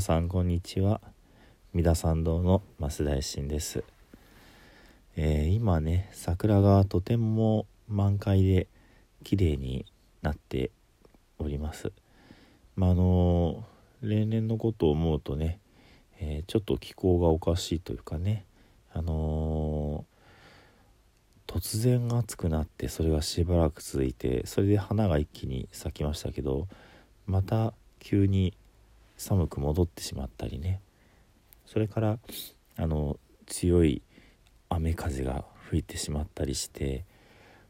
さんこんにちは。三田参道の増大臣です、えー今ね桜がとても満開で綺麗になっております。まああの例年のことを思うとね、えーちょっと気候がおかしいというかねあのー突然暑くなってそれがしばらく続いてそれで花が一気に咲きましたけどまた急に寒く戻ってしまったりね。それからあの強い雨風が吹いてしまったりして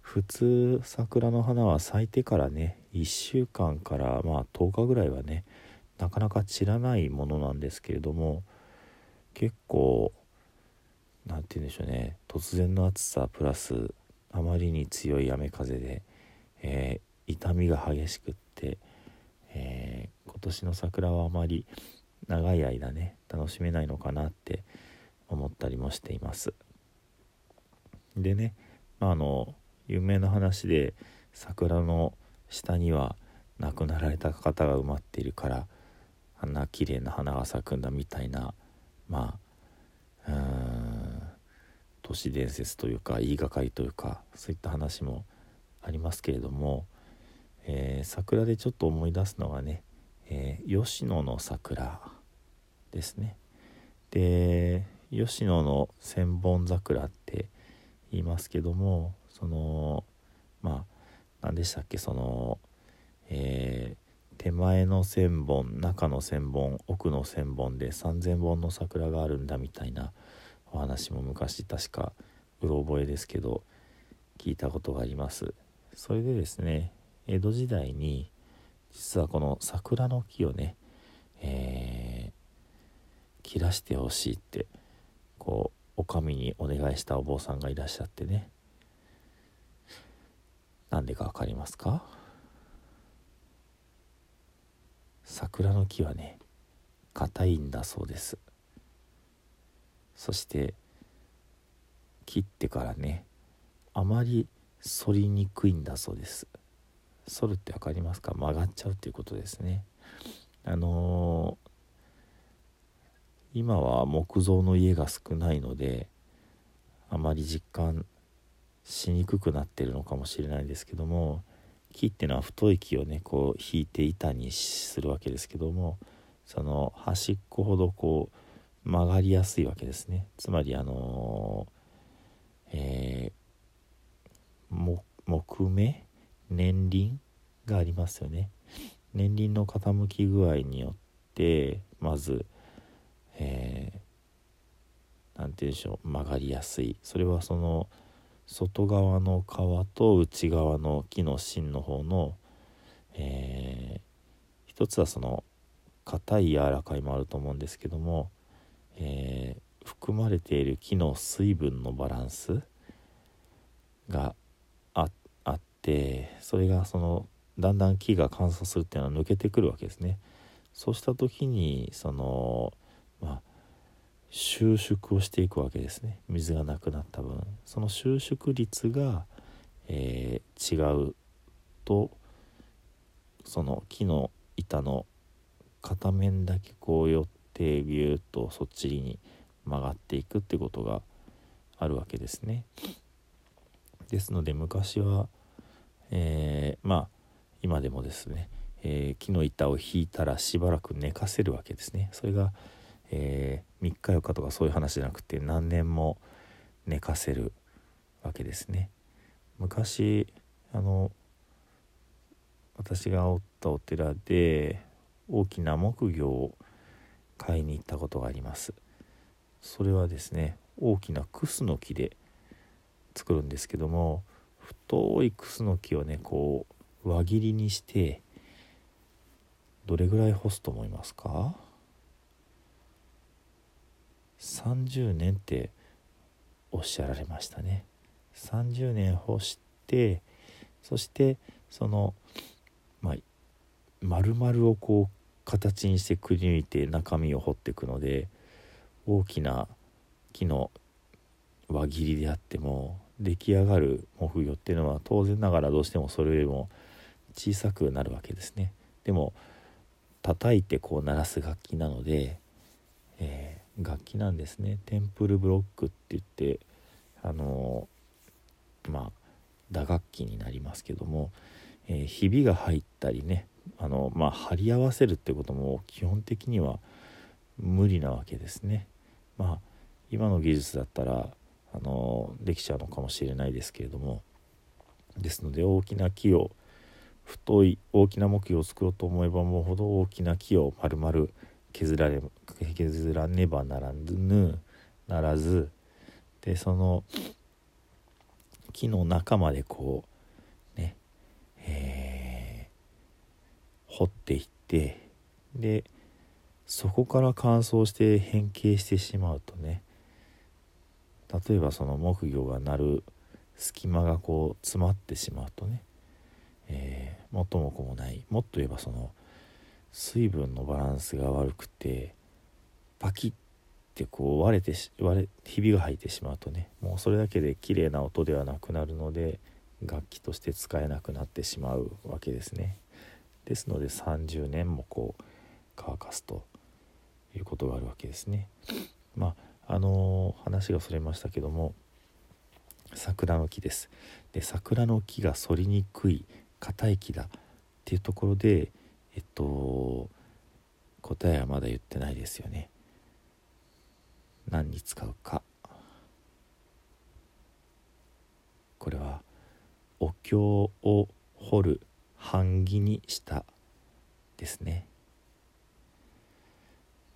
普通桜の花は咲いてからね1週間からまあ10日ぐらいはねなかなか散らないものなんですけれども結構何て言うんでしょうね突然の暑さプラスあまりに強い雨風で、えー痛みが激しくって、え今年の桜はあまり長い間ね楽しめないのかなって思ったりもしています。でね、まあ、あの有名な話で桜の下には亡くなられた方が埋まっているからあんな綺麗な花が咲くんだみたいなまあうーん都市伝説というか言いがかりというかそういった話もありますけれども、えー桜でちょっと思い出すのがね、えー吉野の桜ですね。で吉野の千本桜って言いますけどもそのまあ何でしたっけその、えー手前の1,000本中の1,000本奥の1,000本で3,000本の桜があるんだみたいなお話も昔確かうろ覚えですけど聞いたことがありますそれでですね江戸時代に実はこの桜の木をね、えー切らしてほしいってこうお上にお願いしたお坊さんがいらっしゃってね。なんでか分かりますか？桜の木はね硬いんだそうです。そして切ってからねあまり反りにくいんだそうです。反るって分かりますか？曲がっちゃうっていうことですね。あのー今は木造の家が少ないのであまり実感しにくくなってるのかもしれないですけども木っていうのは太い木をねこう引いて板にするわけですけどもその端っこほどこう曲がりやすいわけですね。つまりあのーえー木目年輪がありますよね。年輪の傾き具合によってまずえーて言うんでしょう曲がりやすい。それはその外側の皮と内側の木の芯の方の、えー一つはその硬い柔らかいもあると思うんですけども、えー含まれている木の水分のバランスがってそれがそのだんだん木が乾燥するっていうのは抜けてくるわけですね。そうした時にそのまあ収縮をしていくわけですね水がなくなった分その収縮率が、えー、違うとその木の板の片面だけこう寄ってギューッとそっちに曲がっていくってことがあるわけですね。ですので昔は、えー、まあ今でもですね、えー、木の板を引いたらしばらく寝かせるわけですね。それが、えー、3日4日とかそういう話じゃなくて何年も寝かせるわけですね。昔あの私がおったお寺で大きな木魚を買いに行ったことがありますそれはですね大きなクスの木で作るんですけども太いクスの木をねこう輪切りにしてどれぐらい干すと思いますか？30年っておっしゃられましたね。30年干してそしてそのまあ、丸々をこう形にしてくり抜いて中身を掘っていくので大きな木の輪切りであっても出来上がる木魚っていうのは当然ながらどうしてもそれよりも小さくなるわけですね。でも叩いてこう鳴らす楽器なので、えー、楽器なんですねテンプルブロックって言ってあのー、まあ打楽器になりますけどもえー、ひびが入ったりねあの、まあ、貼り合わせるってことも基本的には無理なわけですね。まあ今の技術だったらあのできちゃうのかもしれないですけれども。ですので大きな木を太い大きな木を作ろうと思えばもうほど大きな木を丸々削られ削らねばならぬならず。でその木の中までこうねえー、掘っていってでそこから乾燥して変形してしまうとね例えばその木魚が鳴る隙間がこう詰まってしまうとね、えー、元も子もないもっと言えばその水分のバランスが悪くてパキッてこう割れて割れひびが入ってしまうとねもうそれだけで綺麗な音ではなくなるので楽器として使えなくなってしまうわけですね。ですので30年もこう乾かすということがあるわけですね。まああの、話がそれましたけども桜の木です。で桜の木が反りにくい硬い木だっていうところでえっと答えはまだ言ってないですよね。何に使うか。これはお経を掘る版木にしたですね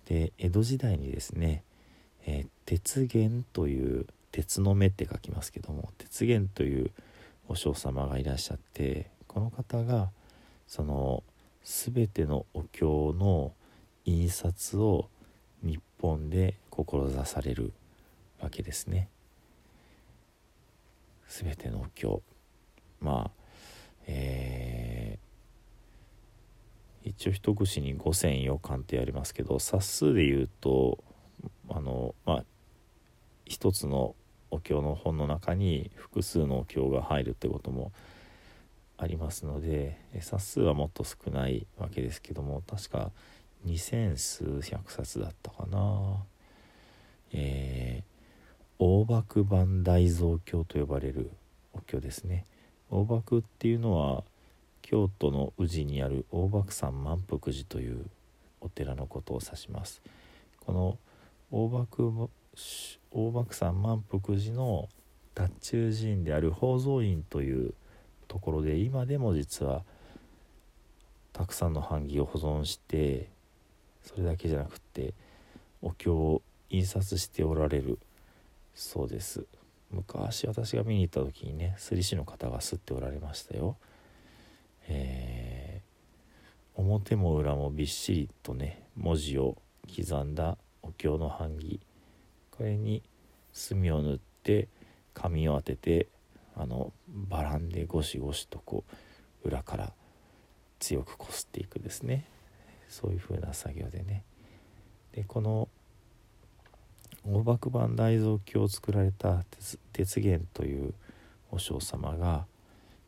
で江戸時代にですね、えー、鉄源という鉄の目って書きますけども鉄源というお嬢様がいらっしゃってこの方がその全てのお経の印刷を日本で志されるわけですね。全てのお経まあえー、一応一口に5千4巻ってやりますけど冊数で言うとあのまあ一つのお経の本の中に複数のお経が入るってこともありますので冊数はもっと少ないわけですけども確か2,000数百冊だったかな。えー、大幕版大蔵経と呼ばれるお経ですね。大幕っていうのは京都の宇治にある大幕山満腹寺というお寺のことを指しますこの大幕大幕山満腹寺の達中寺院である宝蔵院というところで今でも実はたくさんの版木を保存してそれだけじゃなくってお経を印刷しておられるそうです昔私が見に行った時にね摺師の方が刷っておられましたよ。えー、表も裏もびっしりとね文字を刻んだお経の版木。これに墨を塗って紙を当ててあのバランでゴシゴシとこう裏から強くこすっていくですね。そういう風な作業でね。でこの大幕版大蔵経を作られた鉄源という和尚様が、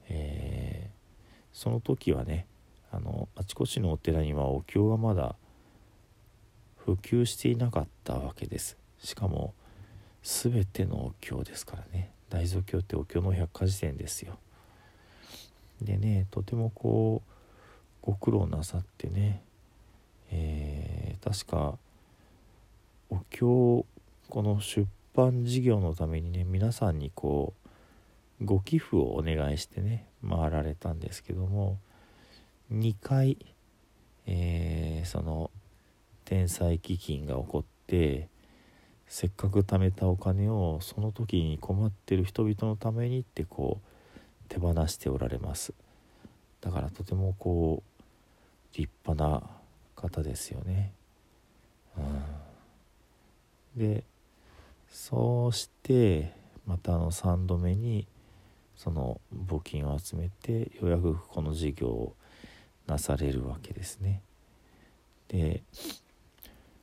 えー、その時はねあのあちこちのお寺にはお経がまだ普及していなかったわけです。しかも全てのお経ですからね。大蔵経ってお経の百科事典ですよ。でねとてもこうご苦労なさってね、えー、確かお経この出版事業のためにね皆さんにこうご寄付をお願いしてね回られたんですけども2回、えー、その天災基金が起こってせっかく貯めたお金をその時に困ってる人々のためにってこう手放しておられます。だからとてもこう立派な方ですよね、うん、でそうしてまたあの3度目にその募金を集めてようやくこの事業をなされるわけですね。で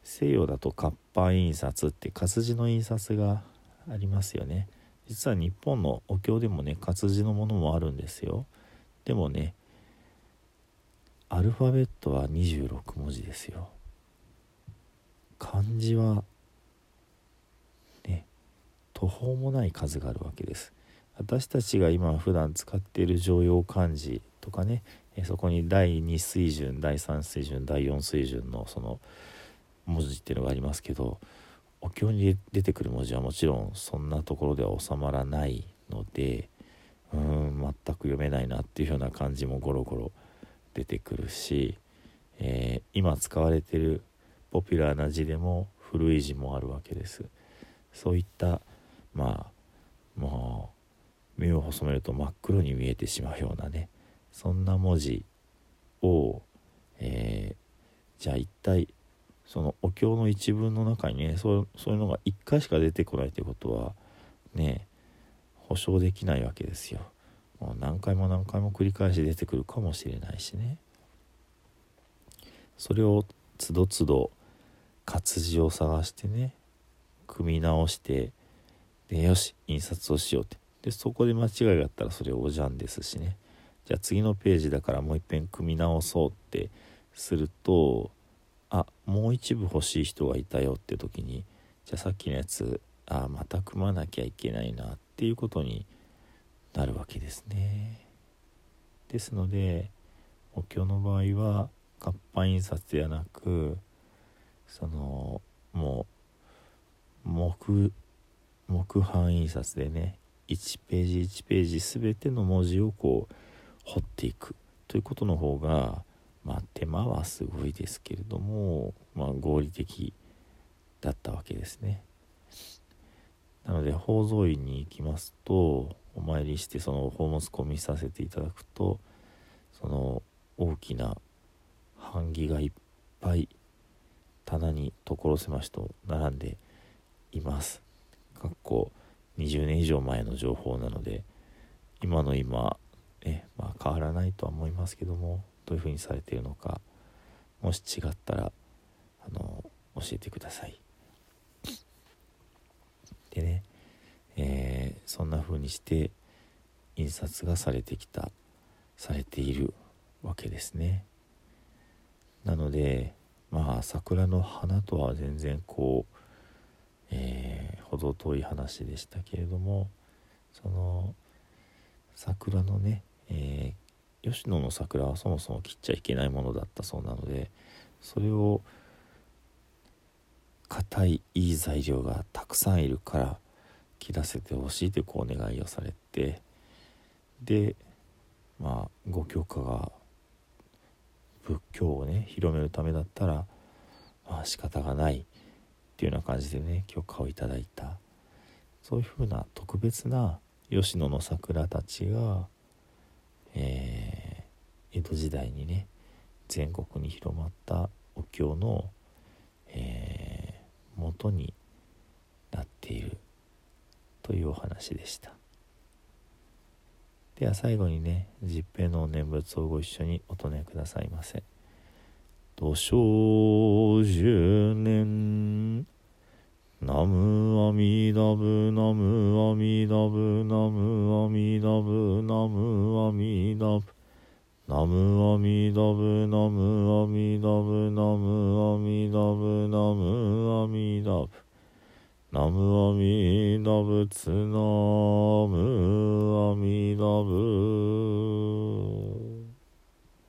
西洋だと活版印刷って活字の印刷がありますよね。実は日本のお経でもね活字のものもあるんですよ。でもねアルファベットは26文字ですよ。漢字はね途方もない数があるわけです私たちが今普段使っている常用漢字とかねそこに第2水準第3水準第4水準のその文字っていうのがありますけどお経に出てくる文字はもちろんそんなところでは収まらないのでうん全く読めないなっていうような感じもゴロゴロ出てくるし、えー、今使われてるポピュラーな字でも古い字もあるわけです。そういったまあもう目を細めると真っ黒に見えてしまうようなねそんな文字を、えー、じゃあ一体そのお経の一文の中にねそうそういうのが1回しか出てこないということはね保証できないわけですよ。もう何回も何回も繰り返し出てくるかもしれないしね。それをつどつど活字を探してね組み直してでよし印刷をしようってでそこで間違いがあったらそれおじゃんですしねじゃあ次のページだからもう一遍組み直そうってするとあもう一部欲しい人がいたよって時にじゃあさっきのやつあまた組まなきゃいけないなっていうことになるわけですね。ですのでお経の場合は活版印刷ではなくそのもう木木版印刷でね1ページ1ページ全ての文字をこう彫っていくということの方がまあ手間はすごいですけれども、まあ、合理的だったわけですね。なので宝蔵院に行きますとお参りしてその宝物庫を見させていただくとその大きな版木がいっぱい棚に所狭しと並んでいます。かっこ20年以上前の情報なので今の今、ねまあ、変わらないとは思いますけどもどういうふうにされているのかもし違ったらあの教えてください。でね、えー、そんな風にして印刷がされてきたされているわけですね。なのでまあ桜の花とは全然こうえー、程遠い話でしたけれどもその桜のね、えー、吉野の桜はそもそも切っちゃいけないものだったそうなのでそれを硬いいい材料がたくさんいるから切らせてほしいというこうお願いをされてでまあご許可が仏教をね広めるためだったらまあ仕方がないっていうような感じでね許可をいただいた。そういうふうな特別な吉野の桜たちが、えー、江戸時代にね全国に広まったお経の、えー、元になっているというお話でした。では最後にね十平の念仏をご一緒にお唱えくださいませ。土生十年ナムアミダブナムアミダブナムアミダブナムアミダブナムアミダブナムアミダブナムアミダブナムアミダブナムアミダブツナムアミダブ